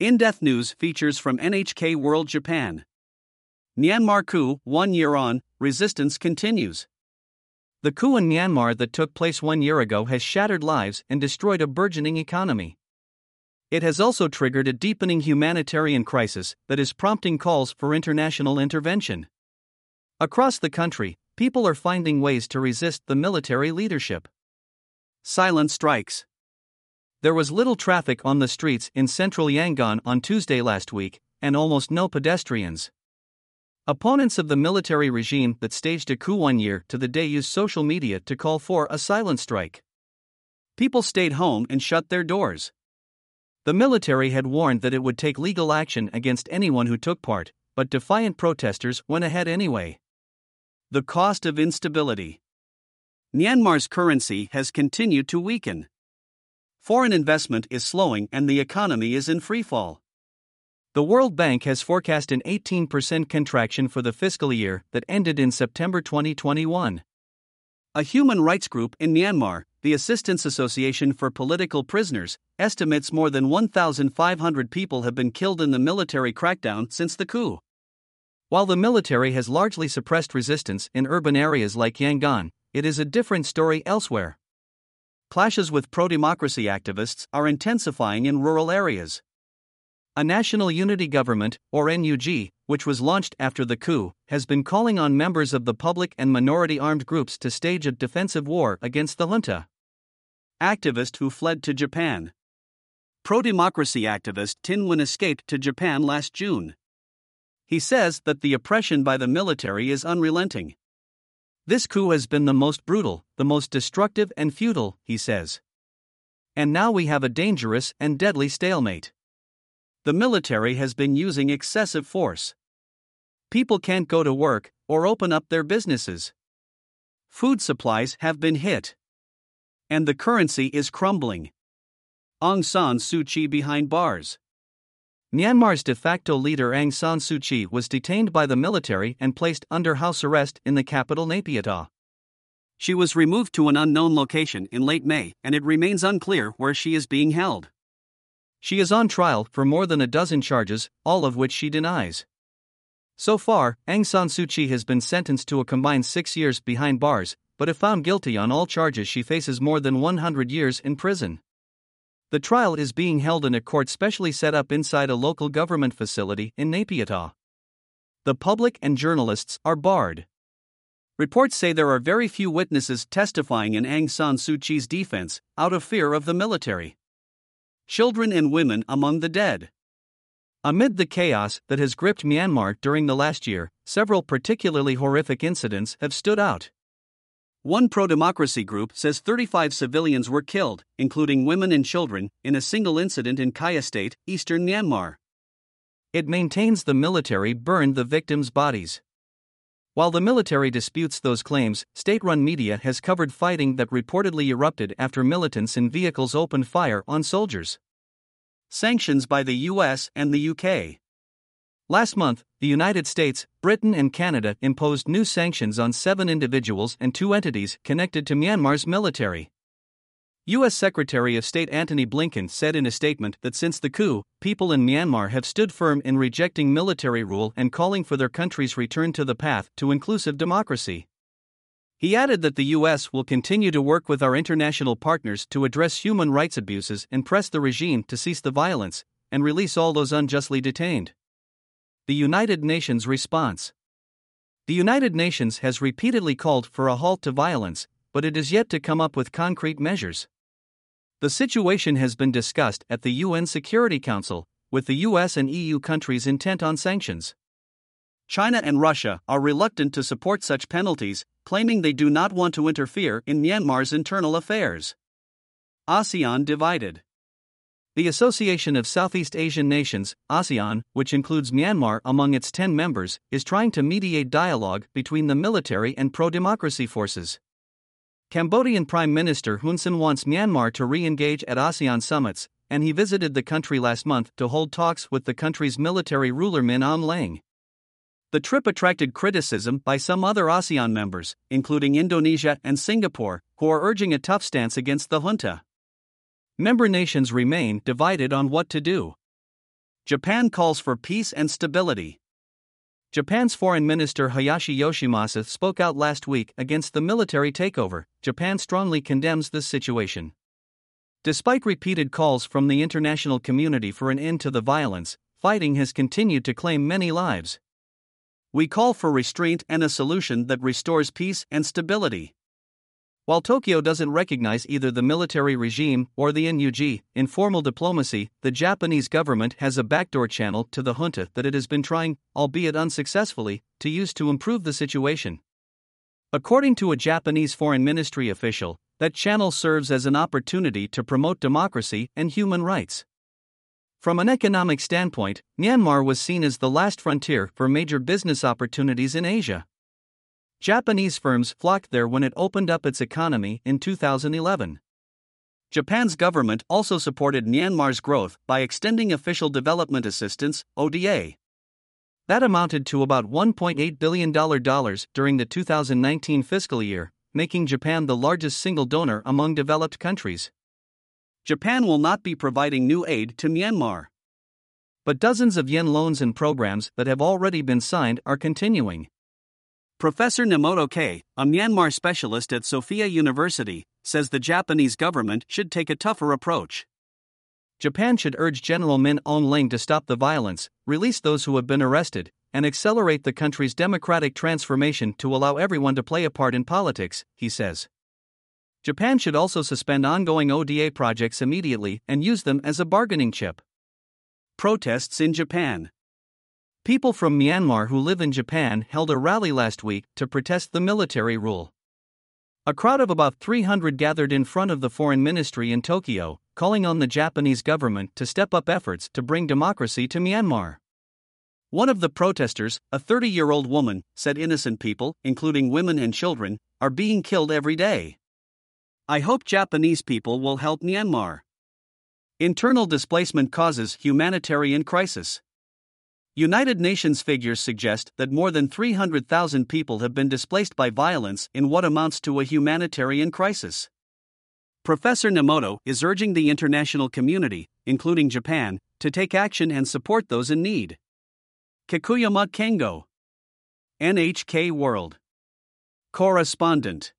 In Depth News features from NHK World Japan. Myanmar coup, one year on, resistance continues. The coup in Myanmar that took place one year ago has shattered lives and destroyed a burgeoning economy. It has also triggered a deepening humanitarian crisis that is prompting calls for international intervention. Across the country, people are finding ways to resist the military leadership. Silent strikes. There was little traffic on the streets in central Yangon on Tuesday last week, and almost no pedestrians. Opponents of the military regime that staged a coup one year to the day used social media to call for a silent strike. People stayed home and shut their doors. The military had warned that it would take legal action against anyone who took part, but defiant protesters went ahead anyway. The cost of instability. Myanmar's currency has continued to weaken. Foreign investment is slowing and the economy is in freefall. The World Bank has forecast an 18% contraction for the fiscal year that ended in September 2021. A human rights group in Myanmar, the Assistance Association for Political Prisoners, estimates more than 1,500 people have been killed in the military crackdown since the coup. While the military has largely suppressed resistance in urban areas like Yangon, it is a different story elsewhere. Clashes with pro democracy activists are intensifying in rural areas. A National Unity Government, or NUG, which was launched after the coup, has been calling on members of the public and minority armed groups to stage a defensive war against the junta. Activist who fled to Japan. Pro democracy activist Tin Win escaped to Japan last June. He says that the oppression by the military is unrelenting. This coup has been the most brutal, the most destructive and futile, he says. And now we have a dangerous and deadly stalemate. The military has been using excessive force. People can't go to work or open up their businesses. Food supplies have been hit. And the currency is crumbling. Aung San Suu Kyi behind bars. Myanmar's de facto leader Aung San Suu Kyi was detained by the military and placed under house arrest in the capital Naypyidaw. She was removed to an unknown location in late May, and it remains unclear where she is being held. She is on trial for more than a dozen charges, all of which she denies. So far, Aung San Suu Kyi has been sentenced to a combined six years behind bars, but if found guilty on all charges, she faces more than 100 years in prison. The trial is being held in a court specially set up inside a local government facility in Naypyidaw. The public and journalists are barred. Reports say there are very few witnesses testifying in Aung San Suu Kyi's defense, out of fear of the military. Children and women among the dead. Amid the chaos that has gripped Myanmar during the last year, several particularly horrific incidents have stood out. One pro democracy group says 35 civilians were killed, including women and children, in a single incident in Kayah State, eastern Myanmar. It maintains the military burned the victims' bodies. While the military disputes those claims, state run media has covered fighting that reportedly erupted after militants in vehicles opened fire on soldiers. Sanctions by the US and the UK. Last month, the United States, Britain, and Canada imposed new sanctions on seven individuals and two entities connected to Myanmar's military. U.S. Secretary of State Antony Blinken said in a statement that since the coup, people in Myanmar have stood firm in rejecting military rule and calling for their country's return to the path to inclusive democracy. He added that the U.S. will continue to work with our international partners to address human rights abuses and press the regime to cease the violence and release all those unjustly detained. The United Nations response. The United Nations has repeatedly called for a halt to violence, but it is yet to come up with concrete measures. The situation has been discussed at the UN Security Council, with the US and EU countries intent on sanctions. China and Russia are reluctant to support such penalties, claiming they do not want to interfere in Myanmar's internal affairs. ASEAN divided. The Association of Southeast Asian Nations, ASEAN, which includes Myanmar among its 10 members, is trying to mediate dialogue between the military and pro democracy forces. Cambodian Prime Minister Hun Sen wants Myanmar to re engage at ASEAN summits, and he visited the country last month to hold talks with the country's military ruler Min Aung Hlaing. The trip attracted criticism by some other ASEAN members, including Indonesia and Singapore, who are urging a tough stance against the junta member nations remain divided on what to do. Japan calls for peace and stability. Japan's Foreign Minister Hayashi Yoshimasa spoke out last week against the military takeover. Japan strongly condemns this situation. Despite repeated calls from the international community for an end to the violence, fighting has continued to claim many lives. We call for restraint and a solution that restores peace and stability. While Tokyo doesn't recognize either the military regime or the NUG, in formal diplomacy, the Japanese government has a backdoor channel to the junta that it has been trying, albeit unsuccessfully, to use to improve the situation. According to a Japanese foreign ministry official, that channel serves as an opportunity to promote democracy and human rights. From an economic standpoint, Myanmar was seen as the last frontier for major business opportunities in Asia. Japanese firms flocked there when it opened up its economy in 2011. Japan's government also supported Myanmar's growth by extending official development assistance (ODA). That amounted to about $1.8 billion during the 2019 fiscal year, making Japan the largest single donor among developed countries. Japan will not be providing new aid to Myanmar. But dozens of yen loans and programs that have already been signed are continuing. Professor Nemoto Kei, a Myanmar specialist at Sophia University, says the Japanese government should take a tougher approach. Japan should urge General Min Aung Hlaing to stop the violence, release those who have been arrested, and accelerate the country's democratic transformation to allow everyone to play a part in politics, he says. Japan should also suspend ongoing ODA projects immediately and use them as a bargaining chip. Protests in Japan. People from Myanmar who live in Japan held a rally last week to protest the military rule. A crowd of about 300 gathered in front of the foreign ministry in Tokyo, calling on the Japanese government to step up efforts to bring democracy to Myanmar. One of the protesters, a 30 year old woman, said innocent people, including women and children, are being killed every day. I hope Japanese people will help Myanmar. Internal displacement causes humanitarian crisis. United Nations figures suggest that more than 300,000 people have been displaced by violence in what amounts to a humanitarian crisis. Professor Nemoto is urging the international community, including Japan, to take action and support those in need. Kikuyama Kengo, NHK World Correspondent